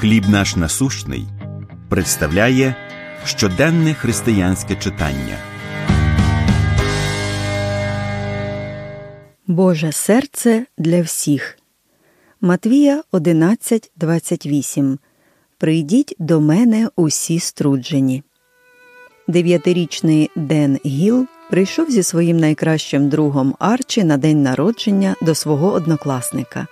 Хліб наш насущний представляє щоденне християнське читання. Боже серце для всіх. Матвія 11.28. Прийдіть до мене усі струджені. Дев'ятирічний Ден Гіл прийшов зі своїм найкращим другом Арчі на день народження до свого однокласника.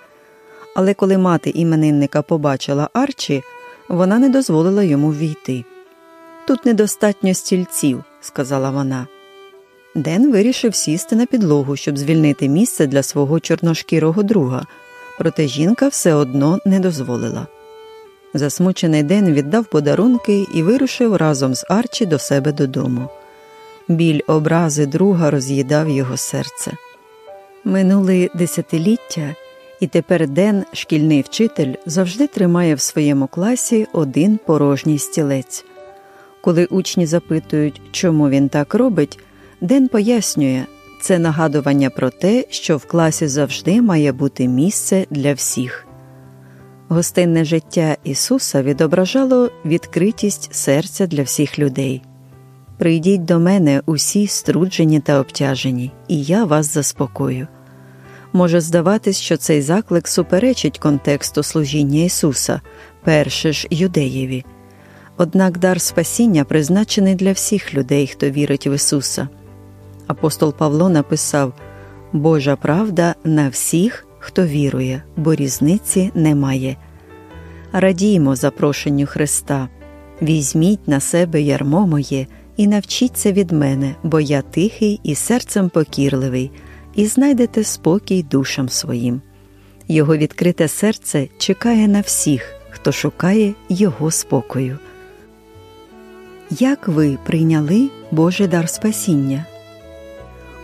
Але коли мати іменинника побачила Арчі, вона не дозволила йому ввійти. Тут недостатньо стільців, сказала вона. Ден вирішив сісти на підлогу, щоб звільнити місце для свого чорношкірого друга, проте жінка все одно не дозволила. Засмучений Ден віддав подарунки і вирушив разом з Арчі до себе додому. Біль образи друга роз'їдав його серце. Минули десятиліття, і тепер Ден, шкільний вчитель, завжди тримає в своєму класі один порожній стілець. Коли учні запитують, чому він так робить, Ден пояснює це нагадування про те, що в класі завжди має бути місце для всіх. Гостинне життя Ісуса відображало відкритість серця для всіх людей. Прийдіть до мене усі струджені та обтяжені, і я вас заспокою. Може здаватись, що цей заклик суперечить контексту служіння Ісуса, перше ж юдеєві. Однак дар спасіння призначений для всіх людей, хто вірить в Ісуса. Апостол Павло написав Божа правда на всіх, хто вірує, бо різниці немає. Радіймо запрошенню Христа, візьміть на себе ярмо моє і навчіться від мене, бо я тихий і серцем покірливий, і знайдете спокій душам своїм. Його відкрите серце чекає на всіх, хто шукає Його спокою. Як ви прийняли Божий дар спасіння?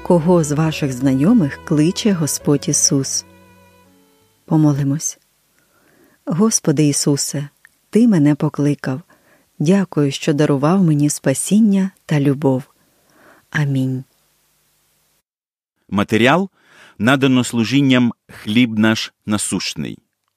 Кого з ваших знайомих кличе Господь Ісус? Помолимось. Господи Ісусе, Ти мене покликав. Дякую, що дарував мені спасіння та любов. Амінь. Матеріал надано служінням хліб наш насущний.